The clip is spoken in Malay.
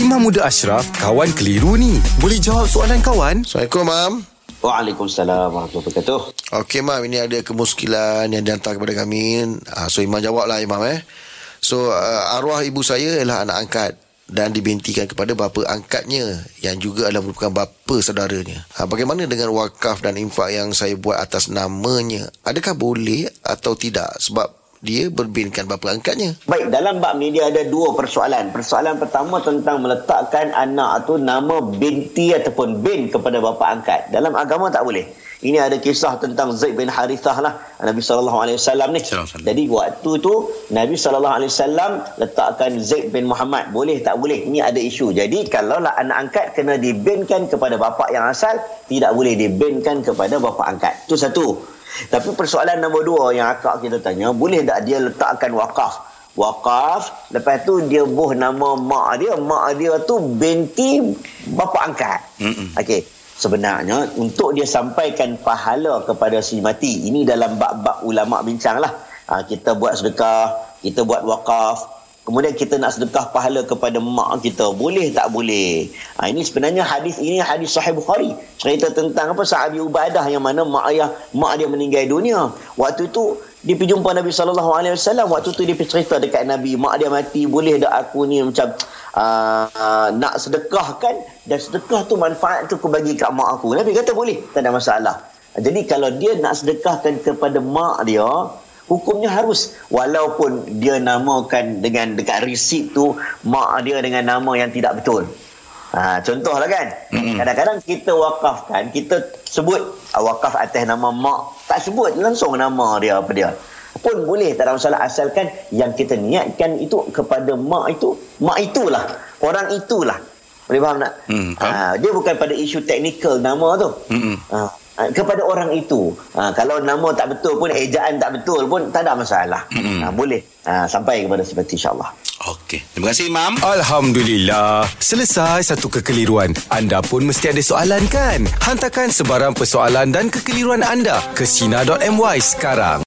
Imam Muda Ashraf, kawan keliru ni. Boleh jawab soalan kawan? Assalamualaikum, Mam. Waalaikumsalam warahmatullahi wabarakatuh. Okey, Mam. Ini ada kemuskilan yang dihantar kepada kami. Uh, so, Imam jawablah, Imam. Eh. So, uh, arwah ibu saya ialah anak angkat dan dibintikan kepada bapa angkatnya yang juga adalah merupakan bapa saudaranya. Ha, bagaimana dengan wakaf dan infak yang saya buat atas namanya? Adakah boleh atau tidak? Sebab dia berbinkan bapa angkatnya. Baik, dalam bab ni dia ada dua persoalan. Persoalan pertama tentang meletakkan anak atau nama binti ataupun bin kepada bapa angkat. Dalam agama tak boleh. Ini ada kisah tentang Zaid bin Harithah lah Nabi SAW ni. Jadi waktu tu Nabi SAW letakkan Zaid bin Muhammad. Boleh tak boleh? Ini ada isu. Jadi kalau lah anak angkat kena dibinkan kepada bapa yang asal, tidak boleh dibinkan kepada bapa angkat. Itu satu. Tapi persoalan nombor dua yang akak kita tanya, boleh tak dia letakkan wakaf? Wakaf, lepas tu dia buh nama mak dia. Mak dia tu binti bapa angkat. Okey sebenarnya untuk dia sampaikan pahala kepada si mati ini dalam bab-bab ulama bincang lah ha, kita buat sedekah kita buat wakaf kemudian kita nak sedekah pahala kepada mak kita. Boleh tak boleh? Ha, ini sebenarnya hadis ini hadis sahih Bukhari. Cerita tentang apa? Sahabi Ubadah yang mana mak ayah mak dia meninggal dunia. Waktu itu dia pergi jumpa Nabi wasallam. Waktu tu dia cerita dekat Nabi mak dia mati boleh tak aku ni macam uh, nak sedekahkan? Dan sedekah tu manfaat tu aku bagi kat mak aku. Nabi kata boleh tak ada masalah. Jadi kalau dia nak sedekahkan kepada mak dia hukumnya harus walaupun dia namakan dengan dekat resip tu mak dia dengan nama yang tidak betul Ha, contohlah kan. Mm-hmm. Kadang-kadang kita wakafkan, kita sebut uh, wakaf atas nama mak. Tak sebut langsung nama dia apa dia. Pun boleh tak ada masalah asalkan yang kita niatkan itu kepada mak itu, mak itulah. Orang itulah. Boleh faham tak? Mm, ha, dia bukan pada isu teknikal nama tu. Mm-hmm. Ha, kepada orang itu. Ha, kalau nama tak betul pun, ejaan tak betul pun, tak ada masalah. Mm-hmm. Ha, boleh ha, sampai kepada seperti insyaAllah. Okey. Terima kasih, Imam. Alhamdulillah. Selesai satu kekeliruan. Anda pun mesti ada soalan kan? Hantarkan sebarang persoalan dan kekeliruan anda ke Sina.my sekarang.